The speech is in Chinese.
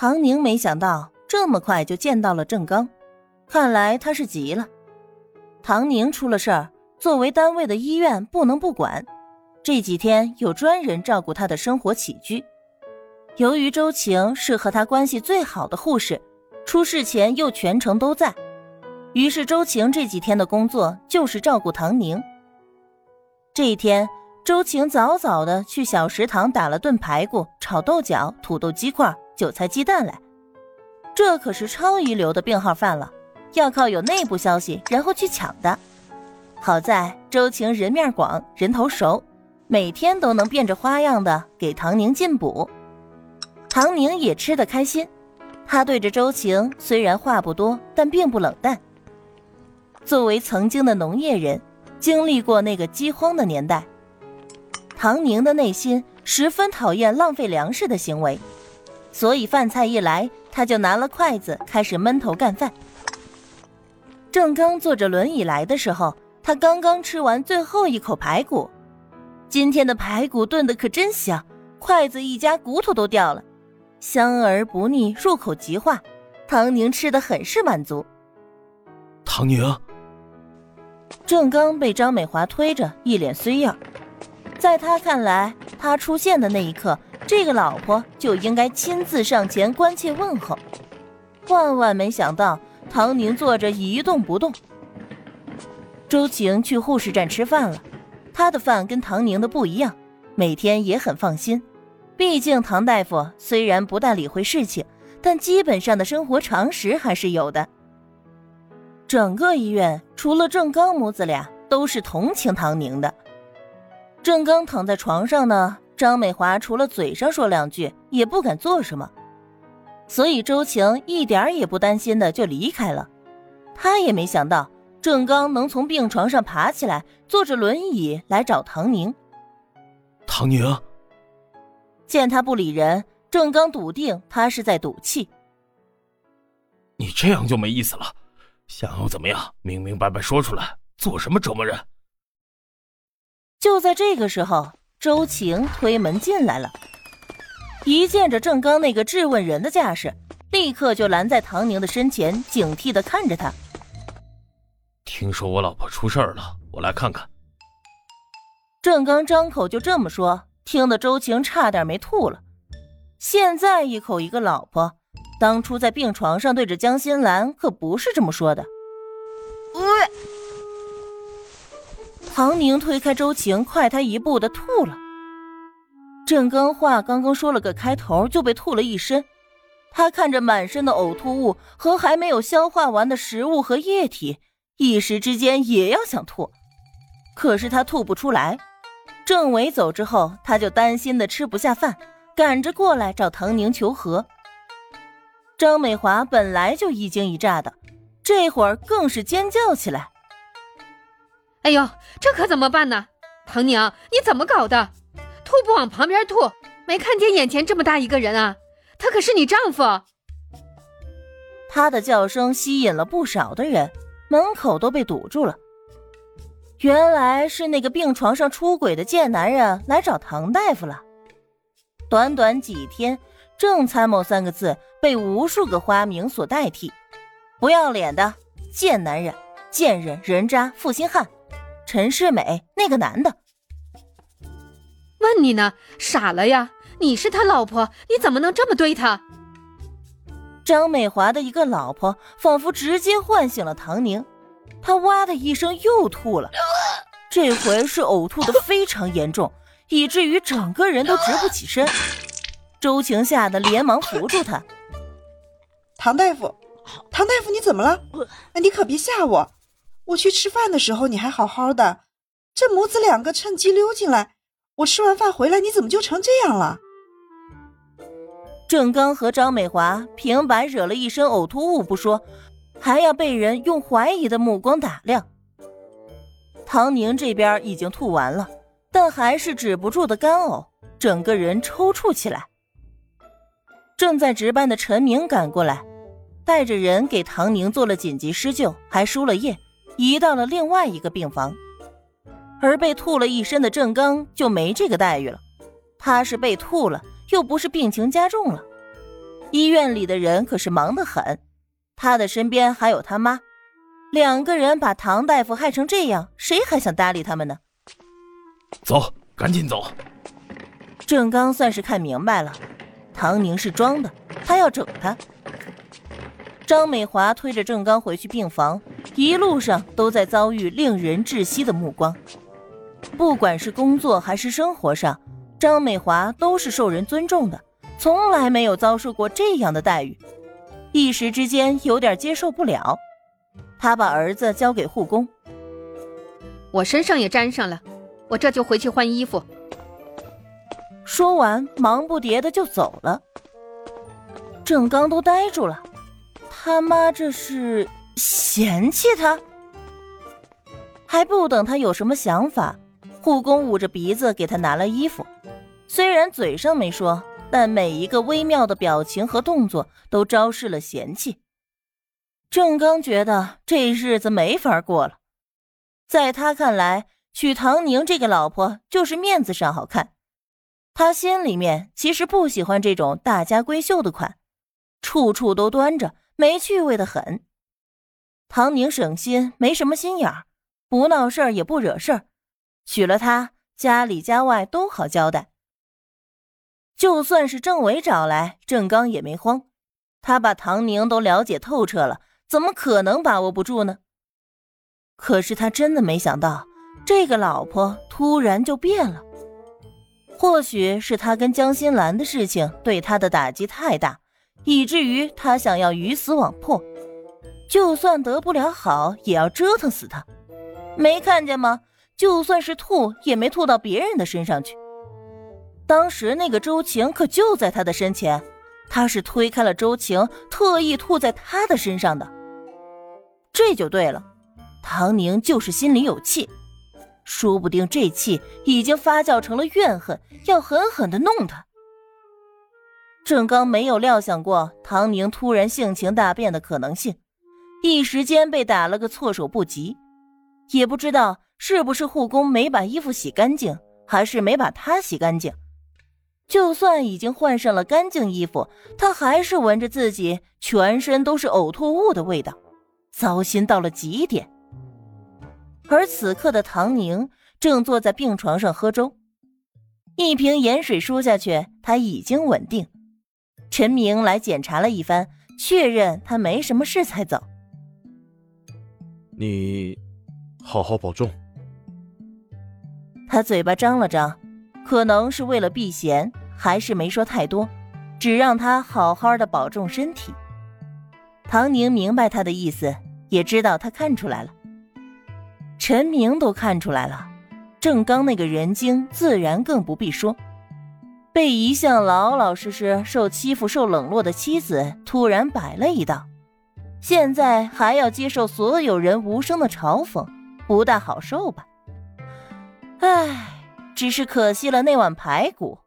唐宁没想到这么快就见到了郑刚，看来他是急了。唐宁出了事儿，作为单位的医院不能不管，这几天有专人照顾他的生活起居。由于周晴是和他关系最好的护士，出事前又全程都在，于是周晴这几天的工作就是照顾唐宁。这一天，周晴早早的去小食堂打了顿排骨、炒豆角、土豆鸡块、韭菜鸡蛋来，这可是超一流的病号饭了。要靠有内部消息，然后去抢的。好在周晴人面广，人头熟，每天都能变着花样的给唐宁进补。唐宁也吃得开心，他对着周晴虽然话不多，但并不冷淡。作为曾经的农业人，经历过那个饥荒的年代，唐宁的内心十分讨厌浪费粮食的行为，所以饭菜一来，他就拿了筷子开始闷头干饭。郑刚坐着轮椅来的时候，他刚刚吃完最后一口排骨。今天的排骨炖的可真香，筷子一夹，骨头都掉了，香而不腻，入口即化。唐宁吃的很是满足。唐宁，郑刚被张美华推着，一脸衰样。在他看来，他出现的那一刻，这个老婆就应该亲自上前关切问候。万万没想到。唐宁坐着一动不动。周晴去护士站吃饭了，她的饭跟唐宁的不一样，每天也很放心。毕竟唐大夫虽然不大理会事情，但基本上的生活常识还是有的。整个医院除了郑刚母子俩都是同情唐宁的。郑刚躺在床上呢，张美华除了嘴上说两句，也不敢做什么。所以周晴一点也不担心的就离开了，她也没想到郑刚能从病床上爬起来，坐着轮椅来找唐宁。唐宁见他不理人，郑刚笃定他是在赌气。你这样就没意思了，想要怎么样，明明白白说出来，做什么折磨人？就在这个时候，周晴推门进来了。一见着郑刚那个质问人的架势，立刻就拦在唐宁的身前，警惕的看着他。听说我老婆出事儿了，我来看看。郑刚张口就这么说，听得周晴差点没吐了。现在一口一个老婆，当初在病床上对着江心兰可不是这么说的。唐宁推开周晴，快他一步的吐了。郑刚话刚刚说了个开头，就被吐了一身。他看着满身的呕吐物和还没有消化完的食物和液体，一时之间也要想吐，可是他吐不出来。郑伟走之后，他就担心的吃不下饭，赶着过来找唐宁求和。张美华本来就一惊一乍的，这会儿更是尖叫起来：“哎呦，这可怎么办呢？唐宁，你怎么搞的？”吐不往旁边吐，没看见眼前这么大一个人啊！他可是你丈夫。他的叫声吸引了不少的人，门口都被堵住了。原来是那个病床上出轨的贱男人来找唐大夫了。短短几天，“郑参谋”三个字被无数个花名所代替：不要脸的贱男人、贱人、人渣、负心汉、陈世美那个男的。问你呢，傻了呀？你是他老婆，你怎么能这么对他？张美华的一个老婆，仿佛直接唤醒了唐宁，她哇的一声又吐了，这回是呕吐的非常严重，以至于整个人都直不起身。周晴吓得连忙扶住他。唐大夫，唐大夫，你怎么了？你可别吓我！我去吃饭的时候你还好好的，这母子两个趁机溜进来。我吃完饭回来，你怎么就成这样了？郑刚和张美华平白惹了一身呕吐物不说，还要被人用怀疑的目光打量。唐宁这边已经吐完了，但还是止不住的干呕，整个人抽搐起来。正在值班的陈明赶过来，带着人给唐宁做了紧急施救，还输了液，移到了另外一个病房。而被吐了一身的郑刚就没这个待遇了，他是被吐了，又不是病情加重了。医院里的人可是忙得很，他的身边还有他妈，两个人把唐大夫害成这样，谁还想搭理他们呢？走，赶紧走。郑刚算是看明白了，唐宁是装的，他要整他。张美华推着郑刚回去病房，一路上都在遭遇令人窒息的目光。不管是工作还是生活上，张美华都是受人尊重的，从来没有遭受过这样的待遇，一时之间有点接受不了。他把儿子交给护工，我身上也沾上了，我这就回去换衣服。说完，忙不迭的就走了。郑刚都呆住了。他妈这是嫌弃他？还不等他有什么想法，护工捂着鼻子给他拿了衣服。虽然嘴上没说，但每一个微妙的表情和动作都昭示了嫌弃。郑刚觉得这日子没法过了。在他看来，娶唐宁这个老婆就是面子上好看。他心里面其实不喜欢这种大家闺秀的款，处处都端着。没趣味的很，唐宁省心，没什么心眼儿，不闹事儿也不惹事儿，娶了她，家里家外都好交代。就算是政委找来，郑刚也没慌，他把唐宁都了解透彻了，怎么可能把握不住呢？可是他真的没想到，这个老婆突然就变了。或许是他跟江心兰的事情对他的打击太大。以至于他想要鱼死网破，就算得不了好，也要折腾死他。没看见吗？就算是吐，也没吐到别人的身上去。当时那个周晴可就在他的身前，他是推开了周晴，特意吐在他的身上的。这就对了，唐宁就是心里有气，说不定这气已经发酵成了怨恨，要狠狠的弄他。郑刚没有料想过唐宁突然性情大变的可能性，一时间被打了个措手不及，也不知道是不是护工没把衣服洗干净，还是没把他洗干净。就算已经换上了干净衣服，他还是闻着自己全身都是呕吐物的味道，糟心到了极点。而此刻的唐宁正坐在病床上喝粥，一瓶盐水输下去，他已经稳定。陈明来检查了一番，确认他没什么事才走。你好好保重。他嘴巴张了张，可能是为了避嫌，还是没说太多，只让他好好的保重身体。唐宁明白他的意思，也知道他看出来了。陈明都看出来了，郑刚那个人精，自然更不必说。被一向老老实实、受欺负、受冷落的妻子突然摆了一道，现在还要接受所有人无声的嘲讽，不大好受吧？唉，只是可惜了那碗排骨。